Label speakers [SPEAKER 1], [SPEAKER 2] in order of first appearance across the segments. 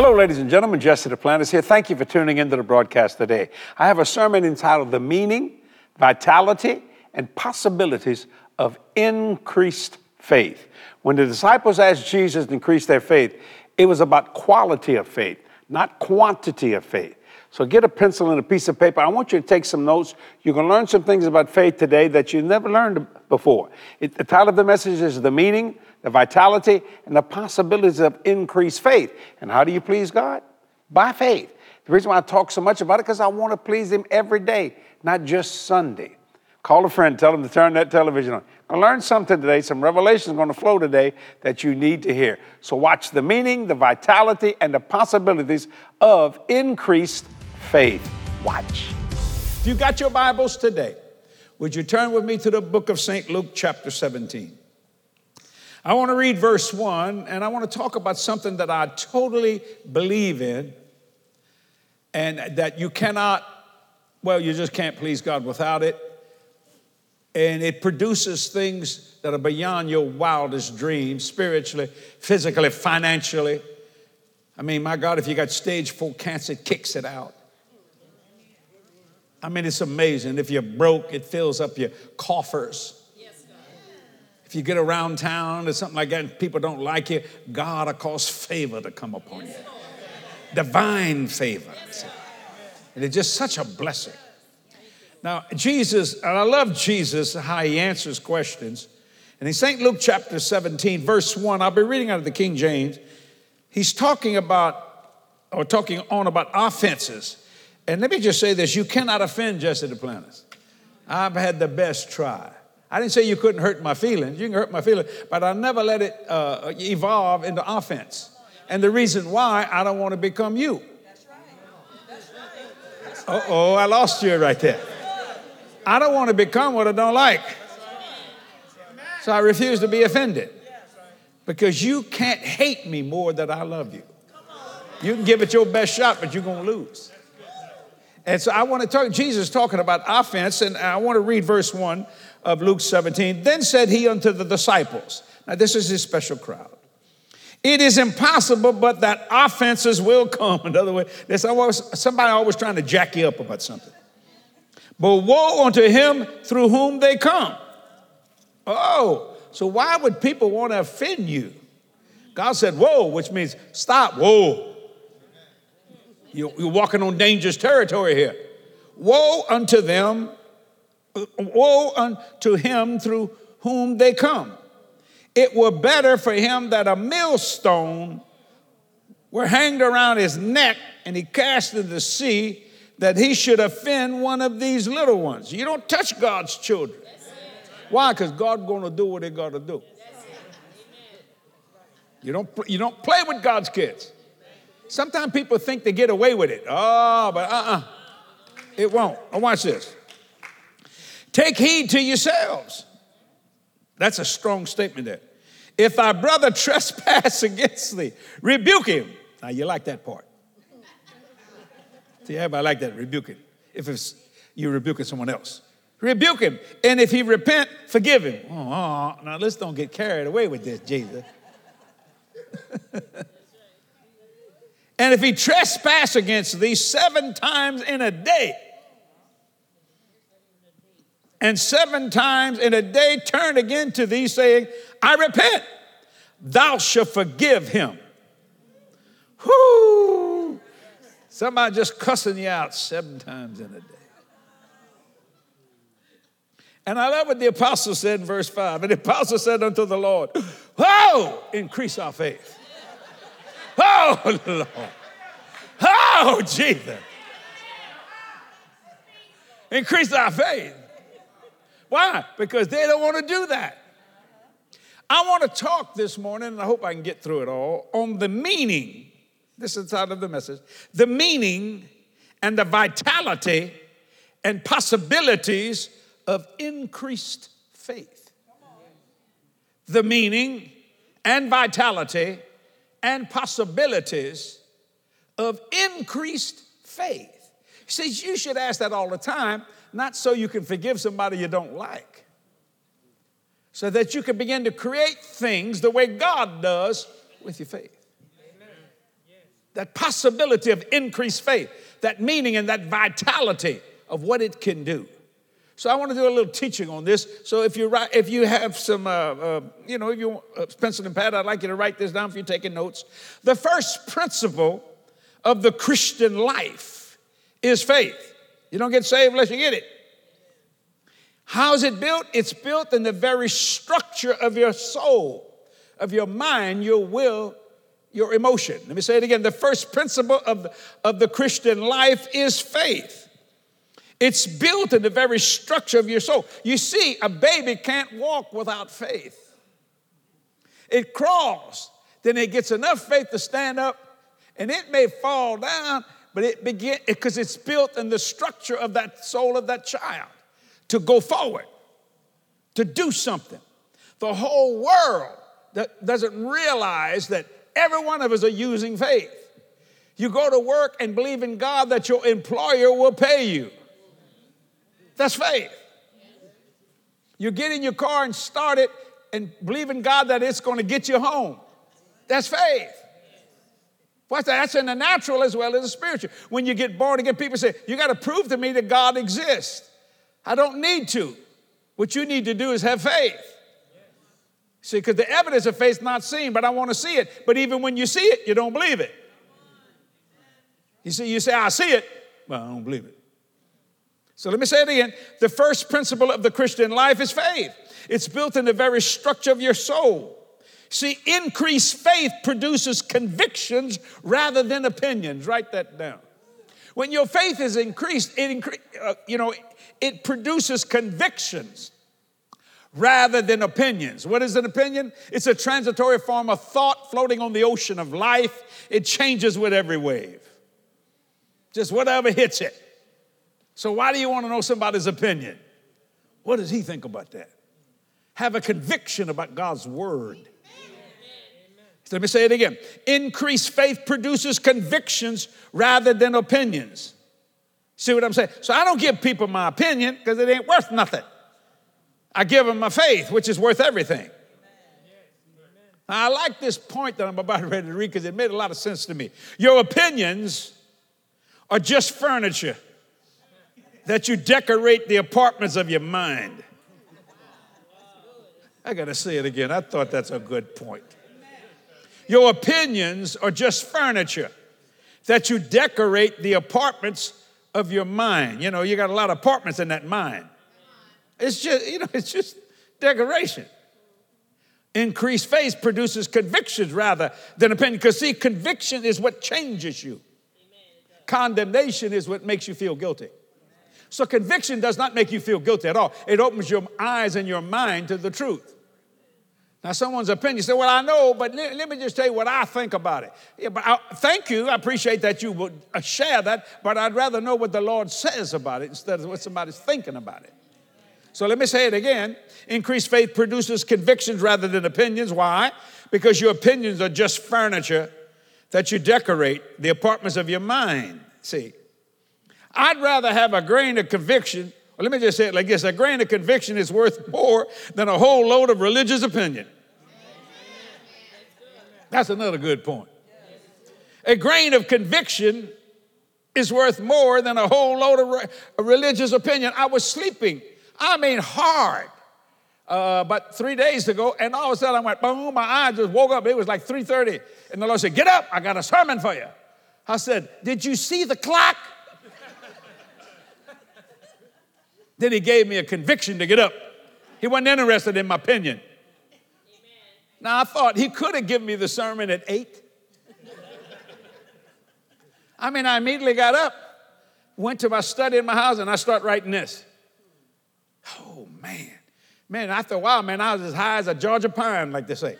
[SPEAKER 1] Hello, ladies and gentlemen. Jesse Duplantis here. Thank you for tuning into the broadcast today. I have a sermon entitled The Meaning, Vitality, and Possibilities of Increased Faith. When the disciples asked Jesus to increase their faith, it was about quality of faith, not quantity of faith. So get a pencil and a piece of paper. I want you to take some notes. You're going to learn some things about faith today that you never learned before. It, the title of the message is The Meaning, the Vitality, and the Possibilities of Increased Faith. And how do you please God? By faith. The reason why I talk so much about it because I want to please Him every day, not just Sunday. Call a friend, tell them to turn that television on. I learned something today, some revelation is going to flow today that you need to hear. So watch the meaning, the vitality, and the possibilities of increased faith. Watch. If you got your Bibles today, would you turn with me to the book of St. Luke, chapter 17? I want to read verse 1, and I want to talk about something that I totally believe in, and that you cannot, well, you just can't please God without it. And it produces things that are beyond your wildest dreams, spiritually, physically, financially. I mean, my God, if you got stage four cancer, it kicks it out. I mean, it's amazing. If you're broke, it fills up your coffers. If you get around town or something like that and people don't like you, God will cause favor to come upon you. Divine favor. And it's just such a blessing. Now, Jesus, and I love Jesus, how he answers questions. And in St. Luke chapter 17, verse 1, I'll be reading out of the King James. He's talking about, or talking on about offenses. And let me just say this you cannot offend Jesse Duplantis. I've had the best try. I didn't say you couldn't hurt my feelings. You can hurt my feelings, but I never let it uh, evolve into offense. And the reason why I don't want to become you. Uh oh, I lost you right there. I don't want to become what I don't like. So I refuse to be offended because you can't hate me more than I love you. You can give it your best shot, but you're going to lose. And so I want to talk, Jesus talking about offense, and I want to read verse 1 of Luke 17. Then said he unto the disciples, now this is his special crowd. It is impossible, but that offenses will come. In other words, there's always, somebody always trying to jack you up about something. But woe unto him through whom they come. Oh, so why would people want to offend you? God said, Whoa, which means stop, whoa. You're walking on dangerous territory here. Woe unto them, woe unto him through whom they come. It were better for him that a millstone were hanged around his neck and he cast into the sea that he should offend one of these little ones. You don't touch God's children. Why? Because God's going to do what they got to do. You don't, you don't play with God's kids. Sometimes people think they get away with it. Oh, but uh uh-uh. uh It won't. Now, watch this. Take heed to yourselves. That's a strong statement there. If thy brother trespass against thee, rebuke him. Now, you like that part. See, everybody like that, rebuke him. If it's you rebuking someone else. Rebuke him. And if he repent, forgive him. Oh, oh now let's don't get carried away with this, Jesus. and if he trespass against thee seven times in a day, and seven times in a day turn again to thee, saying, I repent, thou shalt forgive him. Whoo! Somebody just cussing you out seven times in a day. And I love what the apostle said in verse 5. And the apostle said unto the Lord, Oh, increase our faith. Oh, Lord. Oh, Jesus. Increase our faith. Why? Because they don't want to do that. I want to talk this morning, and I hope I can get through it all, on the meaning this is out of the message. The meaning and the vitality and possibilities of increased faith. The meaning and vitality and possibilities of increased faith. He says you should ask that all the time, not so you can forgive somebody you don't like, so that you can begin to create things the way God does with your faith. that possibility of increased faith, that meaning and that vitality of what it can do. So I want to do a little teaching on this. So if you write, if you have some, uh, uh, you know, if you want a pencil and pad, I'd like you to write this down if you're taking notes. The first principle of the Christian life is faith. You don't get saved unless you get it. How's it built? It's built in the very structure of your soul, of your mind, your will, your emotion. Let me say it again. The first principle of, of the Christian life is faith. It's built in the very structure of your soul. You see, a baby can't walk without faith. It crawls, then it gets enough faith to stand up, and it may fall down, but it begin because it's built in the structure of that soul of that child to go forward, to do something. The whole world doesn't realize that every one of us are using faith. You go to work and believe in God that your employer will pay you. That's faith. You get in your car and start it and believe in God that it's going to get you home. That's faith. What's that? That's in the natural as well as the spiritual. When you get born again, people say, You got to prove to me that God exists. I don't need to. What you need to do is have faith. See, because the evidence of faith is not seen, but I want to see it. But even when you see it, you don't believe it. You see, you say, I see it, but I don't believe it. So let me say it again. The first principle of the Christian life is faith. It's built in the very structure of your soul. See, increased faith produces convictions rather than opinions. Write that down. When your faith is increased, it incre- uh, you know, it produces convictions rather than opinions. What is an opinion? It's a transitory form of thought floating on the ocean of life. It changes with every wave. Just whatever hits it. So, why do you want to know somebody's opinion? What does he think about that? Have a conviction about God's word. Let me say it again. Increased faith produces convictions rather than opinions. See what I'm saying? So I don't give people my opinion because it ain't worth nothing. I give them my faith, which is worth everything. Now, I like this point that I'm about ready to read because it made a lot of sense to me. Your opinions are just furniture that you decorate the apartments of your mind. I got to say it again. I thought that's a good point. Your opinions are just furniture that you decorate the apartments of your mind. You know, you got a lot of apartments in that mind. It's just, you know, it's just decoration. Increased faith produces convictions rather than opinion. Because, see, conviction is what changes you, condemnation is what makes you feel guilty. So conviction does not make you feel guilty at all. It opens your eyes and your mind to the truth. Now, someone's opinion say, Well, I know, but let, let, me just tell you what I think about it. Yeah, but I, thank you. I appreciate that you would uh, share that, but I'd rather know what the Lord says about it instead of what somebody's thinking about it. So let me say it again. Increased faith produces convictions rather than opinions. Why? Because your opinions are just furniture that you decorate the apartments of your mind. See, I'd rather have a grain of conviction. Well, let me just say it like this a grain of conviction is worth more than a whole load of religious opinion. That's another good point. A grain of conviction is worth more than a whole load of re- religious opinion. I was sleeping, I mean, hard. Uh, about three days ago, and all of a sudden I went boom, my eyes just woke up. It was like 3:30, and the Lord said, "Get up! I got a sermon for you." I said, "Did you see the clock?" Then he gave me a conviction to get up. He wasn't interested in my opinion. Now I thought he could have given me the sermon at eight. I mean, I immediately got up, went to my study in my house, and I start writing this. Oh man, man! After a while, man, I was as high as a Georgia pine, like they say.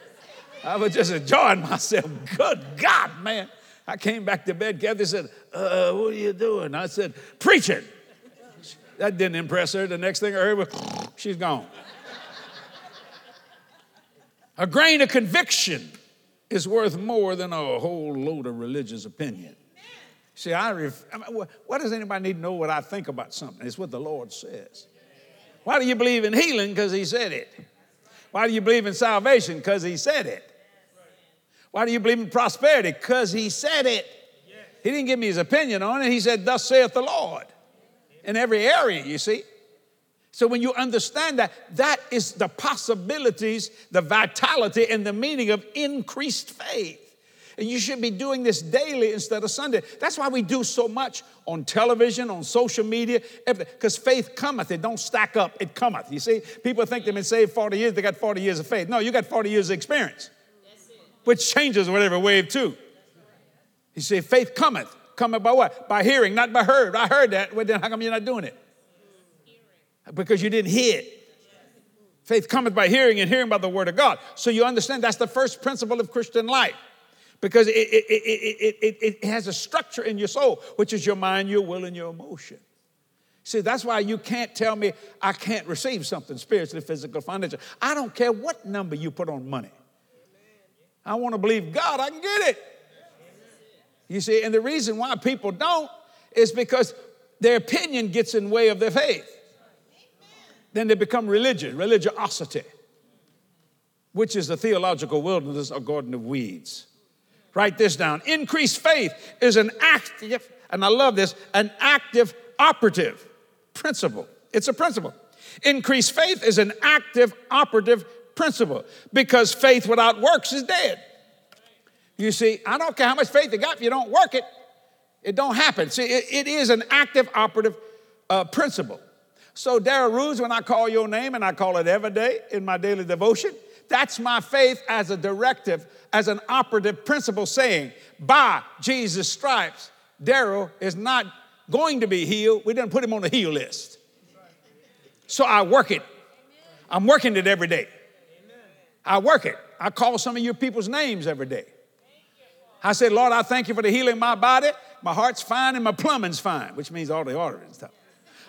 [SPEAKER 1] I was just enjoying myself. Good God, man! I came back to bed. Cathy said, uh, "What are you doing?" I said, "Preaching." That didn't impress her. The next thing I heard was, she's gone. a grain of conviction is worth more than a whole load of religious opinion. See, I, ref- I mean, what does anybody need to know what I think about something? It's what the Lord says. Why do you believe in healing? Because He said it. Why do you believe in salvation? Because He said it. Why do you believe in prosperity? Because He said it. He didn't give me his opinion on it. He said, Thus saith the Lord. In every area, you see. So when you understand that, that is the possibilities, the vitality, and the meaning of increased faith. And you should be doing this daily instead of Sunday. That's why we do so much on television, on social media, because faith cometh. It don't stack up, it cometh. You see, people think they've been saved 40 years, they got 40 years of faith. No, you got 40 years of experience, which changes whatever wave too. You see, faith cometh. Cometh by what? By hearing, not by heard. I heard that. Well, then how come you're not doing it? Because you didn't hear it. Faith cometh by hearing, and hearing by the word of God. So you understand that's the first principle of Christian life because it, it, it, it, it, has a structure in your soul, which is your mind, your will, and your emotion. See, that's why you can't tell me I can't receive something spiritually, physical, financial. I don't care what number you put on money. I want to believe God, I can get it. You see, and the reason why people don't is because their opinion gets in the way of their faith. Then they become religion, religiosity, which is the theological wilderness or garden of weeds. Write this down. Increased faith is an active, and I love this, an active operative principle. It's a principle. Increased faith is an active operative principle because faith without works is dead. You see, I don't care how much faith you got, if you don't work it, it don't happen. See, it, it is an active operative uh, principle. So, Darrell Rubes, when I call your name, and I call it every day in my daily devotion, that's my faith as a directive, as an operative principle saying, by Jesus' stripes, Darrell is not going to be healed. We didn't put him on the heal list. So I work it. I'm working it every day. I work it. I call some of your people's names every day. I said, Lord, I thank you for the healing of my body. My heart's fine and my plumbing's fine, which means all the arteries and stuff.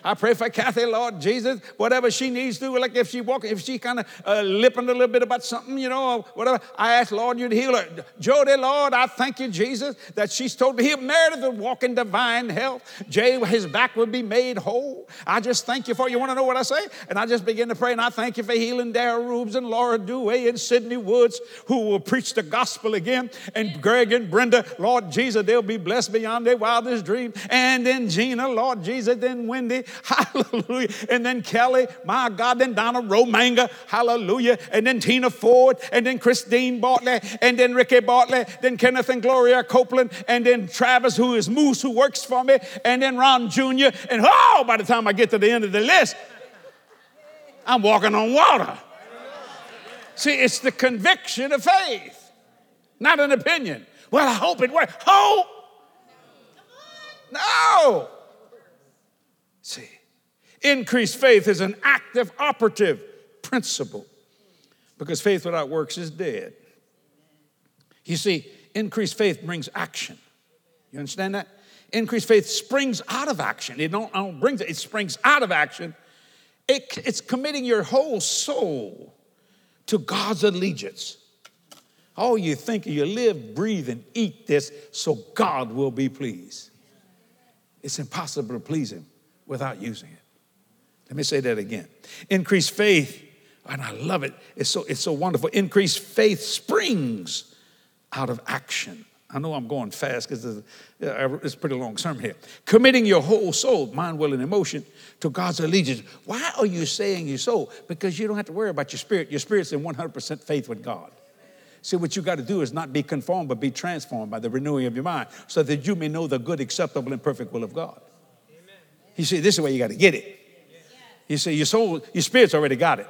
[SPEAKER 1] I pray for Cathy, Lord Jesus, whatever she needs to, like if she walking, if she kind of uh, lipping a little bit about something, you know, or whatever, I ask, Lord, you'd heal her. Jody, Lord, I thank you, Jesus, that she's told to heal Meredith to walk in divine health. Jay, his back would be made whole. I just thank you for You want to know what I say? And I just begin to pray, and I thank you for healing Darrell Rubes and Laura Dewey and Sydney Woods, who will preach the gospel again, and Greg and Brenda, Lord Jesus, they'll be blessed beyond their wildest dream. And then Gina, Lord Jesus, then Wendy, hallelujah. And then Kelly, my God, then Donna Romanga, hallelujah. And then Tina Ford, and then Christine Bartley, and then Ricky Bartley, then Kenneth and Gloria Copeland, and then Travis, who is Moose, who works for me, and then Ron Jr. And oh, by the time I get to the end of the list, I'm walking on water. See, it's the conviction of faith, not an opinion. Well, I hope it works. Hope? No. See, Increased faith is an active, operative principle because faith without works is dead. You see, increased faith brings action. You understand that? Increased faith springs out of action. It don't, don't brings it, it springs out of action. It, it's committing your whole soul to God's allegiance. All you think you live, breathe, and eat this so God will be pleased. It's impossible to please Him without using it. Let me say that again. Increased faith, and I love it. It's so, it's so wonderful. Increased faith springs out of action. I know I'm going fast because uh, uh, it's a pretty long sermon here. Committing your whole soul, mind, will, and emotion to God's allegiance. Why are you saying your soul? Because you don't have to worry about your spirit. Your spirit's in 100% faith with God. See, what you got to do is not be conformed, but be transformed by the renewing of your mind so that you may know the good, acceptable, and perfect will of God. You see, this is where you got to get it. You see, your soul, your spirit's already got it.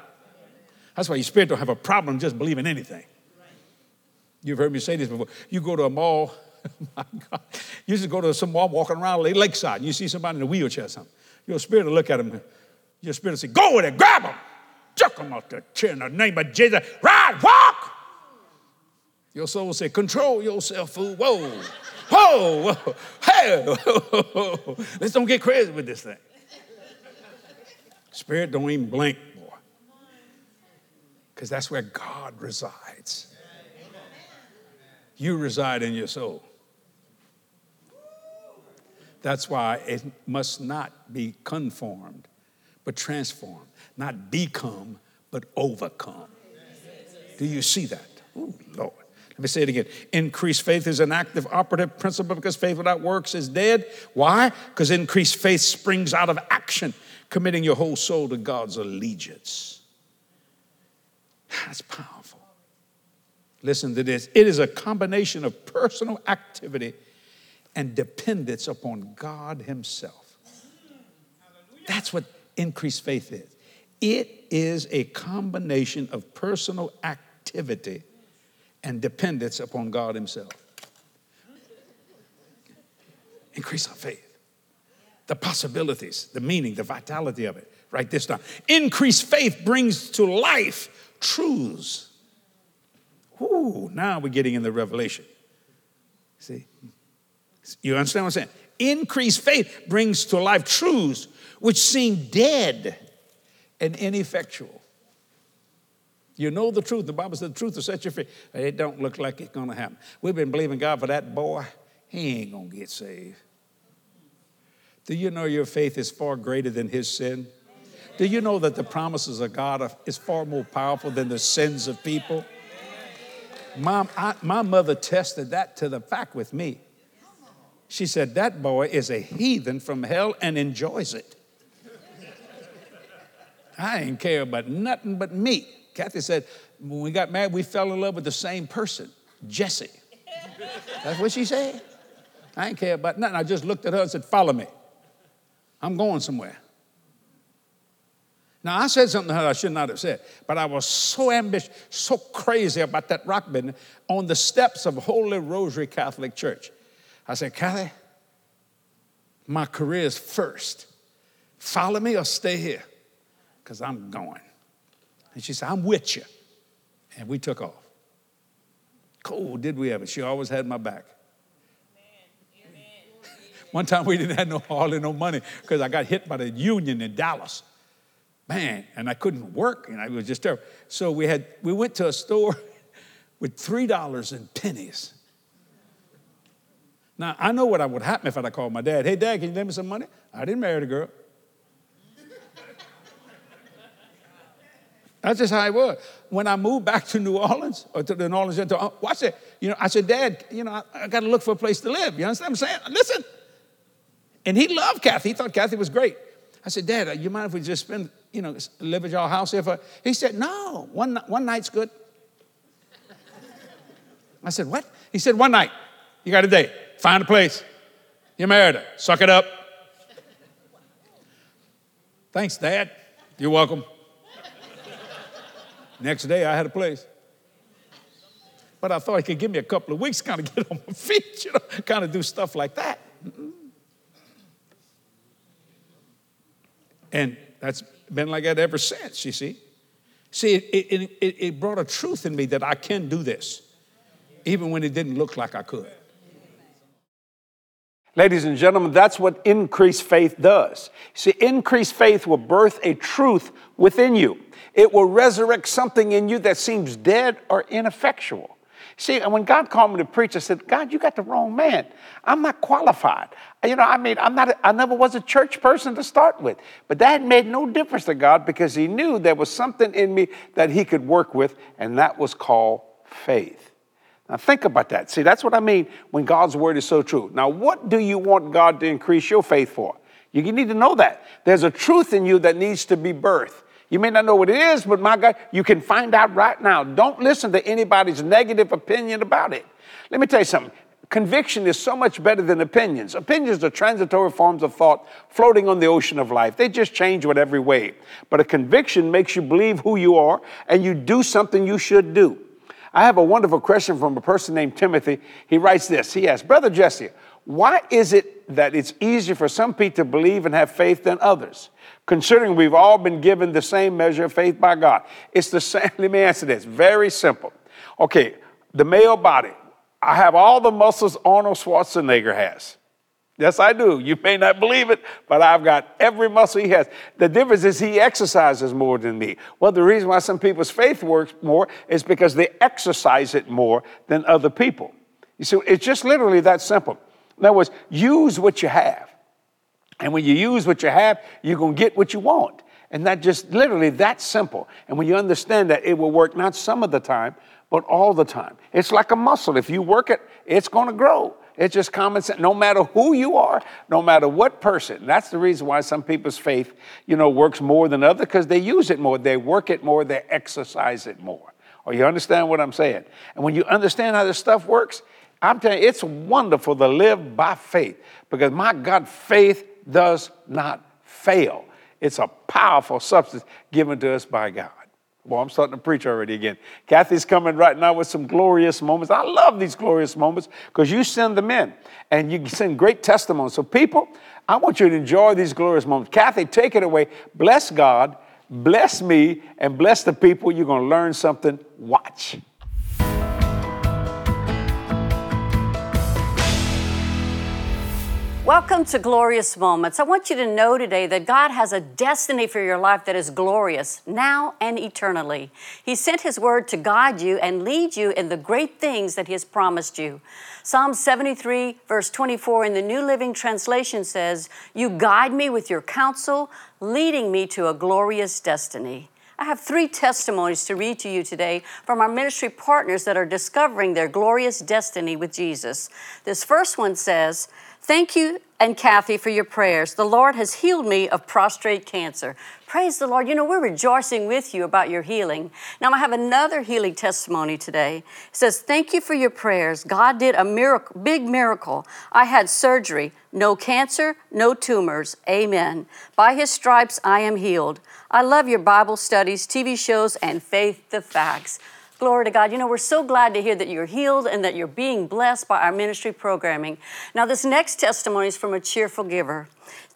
[SPEAKER 1] That's why your spirit don't have a problem just believing anything. You've heard me say this before. You go to a mall, my God, you just go to some mall walking around lakeside, and you see somebody in a wheelchair or something. Your spirit will look at him. Your spirit will say, Go with it, grab him, chuck him off the chair in the name of Jesus. Ride, walk. Your soul will say, Control yourself, fool. Whoa, whoa, hey, let's don't get crazy with this thing. Spirit don't even blink, boy. Because that's where God resides. You reside in your soul. That's why it must not be conformed, but transformed. Not become, but overcome. Do you see that? Oh, Lord. Let me say it again. Increased faith is an active operative principle because faith without works is dead. Why? Because increased faith springs out of action, committing your whole soul to God's allegiance. That's powerful. Listen to this it is a combination of personal activity and dependence upon God Himself. That's what increased faith is. It is a combination of personal activity and dependence upon God Himself. Increase our faith. The possibilities, the meaning, the vitality of it. Write this down. Increased faith brings to life truths. Ooh, now we're getting in the revelation. See? You understand what I'm saying? Increased faith brings to life truths which seem dead and ineffectual. You know the truth. The Bible says the truth will set you free. It don't look like it's going to happen. We've been believing God for that boy. He ain't going to get saved. Do you know your faith is far greater than his sin? Do you know that the promises of God are, is far more powerful than the sins of people? Mom, I, my mother tested that to the fact with me. She said, That boy is a heathen from hell and enjoys it. I ain't care about nothing but me. Cathy said, when we got married, we fell in love with the same person, Jesse. That's what she said. I ain't care about nothing. I just looked at her and said, Follow me. I'm going somewhere. Now, I said something that I should not have said, but I was so ambitious, so crazy about that rock business on the steps of Holy Rosary Catholic Church. I said, Cathy, my career is first. Follow me or stay here because I'm going. And she said, I'm with you. And we took off. Cool, did we ever? She always had my back. One time we didn't have no hardly no money because I got hit by the union in Dallas. Man, and I couldn't work, and I was just terrible. So we had we went to a store with three dollars and pennies. Now I know what would happen if I'd called my dad. Hey, Dad, can you lend me some money? I didn't marry the girl. That's just how it was. When I moved back to New Orleans, or to the New Orleans, to, uh, watch it. You know, I said, Dad, you know, I, I got to look for a place to live. You understand what I'm saying? Listen. And he loved Cathy. He thought Cathy was great. I said, Dad, uh, you mind if we just spend, you know, live at your house here for? He said, No, one, one night's good. I said, What? He said, One night. You got a day. Find a place. You married her. Suck it up. Thanks, Dad. You're welcome. Next day, I had a place. But I thought he could give me a couple of weeks, kind of get on my feet, you know, kind of do stuff like that. Mm-hmm. And that's been like that ever since, you see. See, it, it, it, it brought a truth in me that I can do this, even when it didn't look like I could.
[SPEAKER 2] Ladies and gentlemen, that's what increased faith does. See, increased faith will birth a truth within you. It will resurrect something in you that seems dead or ineffectual. See, and when God called me to preach, I said, God, you got the wrong man. I'm not qualified. You know, I mean, I'm not, I never was a church person to start with. But that made no difference to God because He knew there was something in me that He could work with, and that was called faith. Now, think about that. See, that's what I mean when God's word is so true. Now, what do you want God to increase your faith for? You need to know that. There's a truth in you that needs to be birthed. You may not know what it is, but my God, you can find out right now. Don't listen to anybody's negative opinion about it. Let me tell you something. Conviction is so much better than opinions. Opinions are transitory forms of thought floating on the ocean of life. They just change with every wave. But a conviction makes you believe who you are and you do something you should do. I have a wonderful question from a person named Timothy. He writes this He asks, Brother Jesse, why is it that it's easier for some people to believe and have faith than others? Considering we've all been given the same measure of faith by God. It's the same. Let me answer this. Very simple. Okay, the male body. I have all the muscles Arnold Schwarzenegger has. Yes, I do. You may not believe it, but I've got every muscle he has. The difference is he exercises more than me. Well, the reason why some people's faith works more is because they exercise it more than other people. You see, it's just literally that simple. In other words, use what you have. And when you use what you have, you're going to get what you want. And that just literally that simple. And when you understand that, it will work not some of the time,
[SPEAKER 1] but all the time. It's like a muscle. If you work it, it's going to grow. It's just common sense. No matter who you are, no matter what person. That's the reason why some people's faith, you know, works more than others because they use it more, they work it more, they exercise it more. Or you understand what I'm saying? And when you understand how this stuff works, I'm telling you, it's wonderful to live by faith because my God, faith does not fail. It's a powerful substance given to us by God. Well, I'm starting to preach already again. Cathy's coming right now with some glorious moments. I love these glorious moments because you send them in and you send great testimonies. So, people, I want you to enjoy these glorious moments. Cathy, take it away. Bless God, bless me, and bless the people. You're going to learn something. Watch.
[SPEAKER 3] Welcome to Glorious Moments. I want you to know today that God has a destiny for your life that is glorious now and eternally. He sent His word to guide you and lead you in the great things that He has promised you. Psalm 73, verse 24 in the New Living Translation says, You guide me with your counsel, leading me to a glorious destiny. I have three testimonies to read to you today from our ministry partners that are discovering their glorious destiny with Jesus. This first one says, Thank you and Cathy for your prayers. The Lord has healed me of prostate cancer. Praise the Lord. You know, we're rejoicing with you about your healing. Now, I have another healing testimony today. It says, Thank you for your prayers. God did a miracle, big miracle. I had surgery, no cancer, no tumors. Amen. By his stripes, I am healed. I love your Bible studies, TV shows, and faith the facts. Glory to God. You know, we're so glad to hear that you're healed and that you're being blessed by our ministry programming. Now, this next testimony is from a cheerful giver.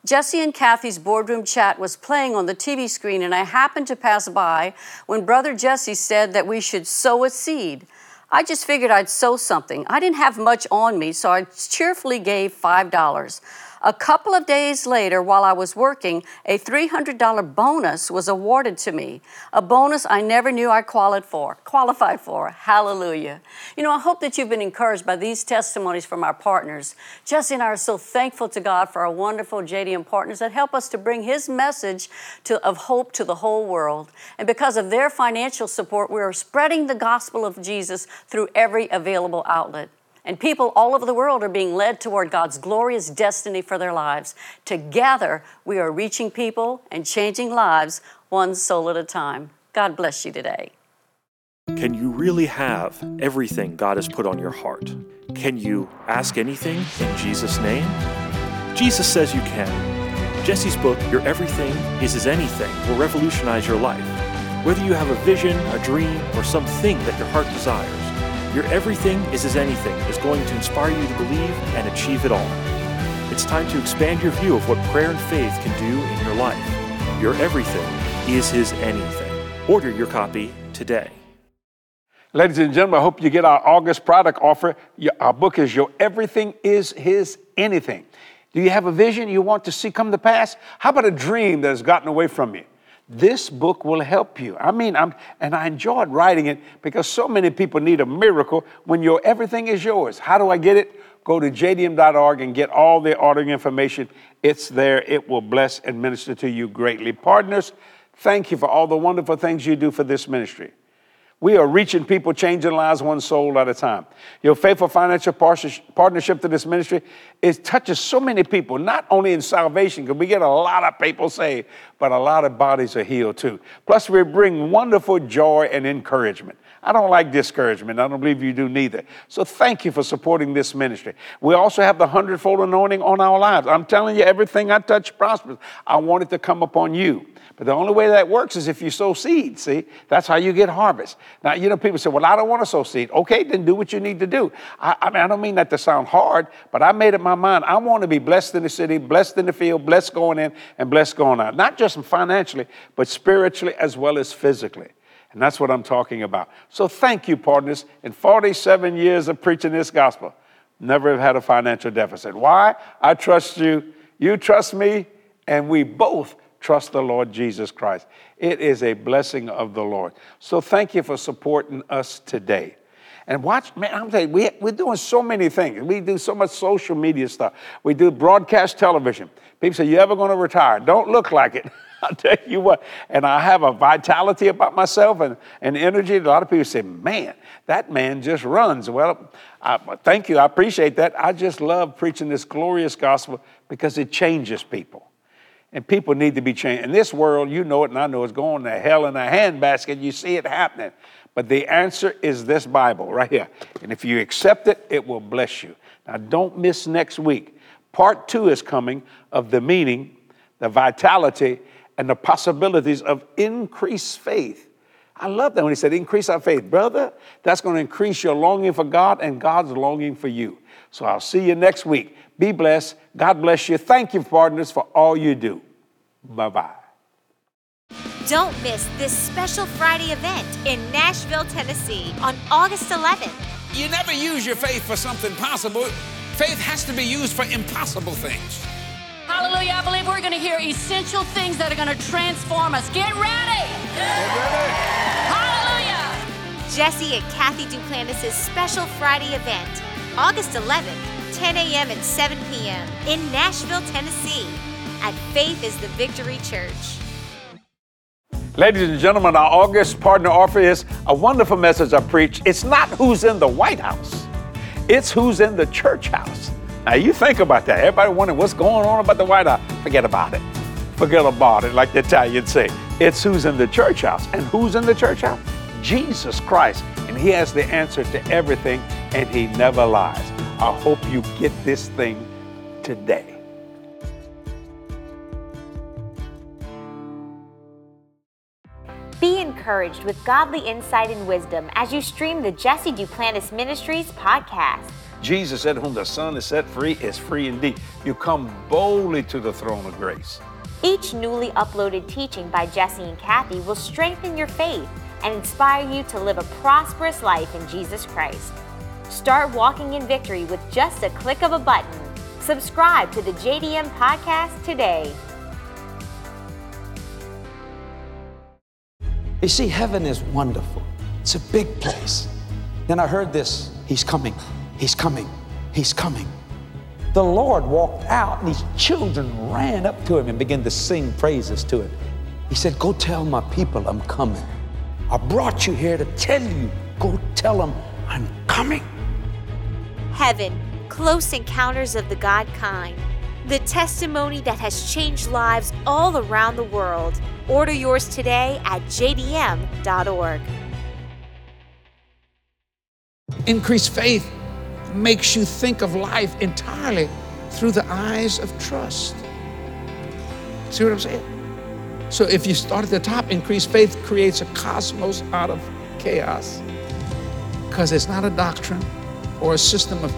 [SPEAKER 3] Jesse and Cathy's boardroom chat was playing on the TV screen, and I happened to pass by when Brother Jesse said that we should sow a seed. I just figured I'd sow something. I didn't have much on me, so I cheerfully gave $5. A couple of days later, while I was working, a $300 bonus was awarded to me, a bonus I never knew I qualified for. Qualified for. Hallelujah. You know, I hope that you've been encouraged by these testimonies from our partners. Jesse and I are so thankful to God for our wonderful JDM partners that help us to bring His message to, of hope to the whole world. And because of their financial support, we are spreading the gospel of Jesus through every available outlet. And people all over the world are being led toward God's glorious destiny for their lives. Together, we are reaching people and changing lives one soul at a time. God bless you today.
[SPEAKER 4] Can you really have everything God has put on your heart? Can you ask anything in Jesus' name? Jesus says you can. Jesse's book, Your Everything is His Anything, will revolutionize your life. Whether you have a vision, a dream, or something that your heart desires, your everything is his anything is going to inspire you to believe and achieve it all. It's time to expand your view of what prayer and faith can do in your life. Your everything is his anything. Order your copy today.
[SPEAKER 1] Ladies and gentlemen, I hope you get our August product offer. Our book is Your Everything is His Anything. Do you have a vision you want to see come to pass? How about a dream that has gotten away from you? This book will help you. I mean, I'm, and I enjoyed writing it because so many people need a miracle when your everything is yours. How do I get it? Go to jdm.org and get all the ordering information. It's there. It will bless and minister to you greatly. Partners, thank you for all the wonderful things you do for this ministry. We are reaching people, changing lives one soul at a time. Your faithful financial partnership to this ministry it touches so many people, not only in salvation, because we get a lot of people saved, but a lot of bodies are healed too. Plus, we bring wonderful joy and encouragement. I don't like discouragement. I don't believe you do neither. So thank you for supporting this ministry. We also have the hundredfold anointing on our lives. I'm telling you, everything I touch prospers. I want it to come upon you. But the only way that works is if you sow seed, see? That's how you get harvest. Now, you know, people say, well, I don't want to sow seed. Okay, then do what you need to do. I, I mean, I don't mean that to sound hard, but I made up my mind. I want to be blessed in the city, blessed in the field, blessed going in, and blessed going out. Not just financially, but spiritually as well as physically. And that's what I'm talking about. So thank you, partners. In 47 years of preaching this gospel, never have had a financial deficit. Why? I trust you, you trust me, and we both trust the Lord Jesus Christ. It is a blessing of the Lord. So thank you for supporting us today. And watch, man, I'm telling you, we, we're doing so many things. We do so much social media stuff. We do broadcast television. People say, You ever going to retire? Don't look like it. I'll tell you what, and I have a vitality about myself and, and energy. A lot of people say, man, that man just runs. Well, I, thank you. I appreciate that. I just love preaching this glorious gospel because it changes people. And people need to be changed. In this world, you know it and I know it's going to hell in a handbasket. You see it happening. But the answer is this Bible right here. And if you accept it, it will bless you. Now, don't miss next week. Part two is coming of the meaning, the vitality, and the possibilities of increased faith. I love that when he said, increase our faith. Brother, that's going to increase your longing for God and God's longing for you. So I'll see you next week. Be blessed. God bless you. Thank you, partners, for all you do. Bye bye.
[SPEAKER 5] Don't miss this special Friday event in Nashville, Tennessee on August 11th.
[SPEAKER 2] You never use your faith for something possible, faith has to be used for impossible things.
[SPEAKER 3] Hallelujah. I believe we're going to hear essential things that are going to transform us. Get ready. Get ready. Hallelujah.
[SPEAKER 5] Jesse and Cathy Duplantis' special Friday event, August 11th, 10 a.m. and 7 p.m. in Nashville, Tennessee at Faith is the Victory Church.
[SPEAKER 1] Ladies and gentlemen, our August partner offer is a wonderful message I preach. It's not who's in the White House, it's who's in the church house. Now, you think about that. Everybody wondering what's going on about the White House. Forget about it. Forget about it, like the Italians say. It's who's in the church house. And who's in the church house? Jesus Christ. And He has the answer to everything, and He never lies. I hope you get this thing today.
[SPEAKER 5] Be encouraged with godly insight and wisdom as you stream the Jesse Duplantis Ministries podcast.
[SPEAKER 1] Jesus said, Whom the Son is set free is free indeed. You come boldly to the throne of grace.
[SPEAKER 5] Each newly uploaded teaching by Jesse and Cathy will strengthen your faith and inspire you to live a prosperous life in Jesus Christ. Start walking in victory with just a click of a button. Subscribe to the JDM podcast today.
[SPEAKER 6] You see, heaven is wonderful. It's a big place. Then I heard this He's coming, He's coming, He's coming. The Lord walked out, and these children ran up to him and began to sing praises to him. He said, Go tell my people I'm coming. I brought you here to tell you. Go tell them I'm coming.
[SPEAKER 5] Heaven, close encounters of the God kind. The testimony that has changed lives all around the world. Order yours today at jdm.org.
[SPEAKER 2] Increase faith makes you think of life entirely through the eyes of trust. See what I'm saying? So if you start at the top, increased faith creates a cosmos out of chaos. Because it's not a doctrine or a system of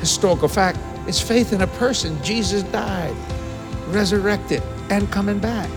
[SPEAKER 2] historical fact, it's faith in a person. Jesus died, resurrected, and coming back.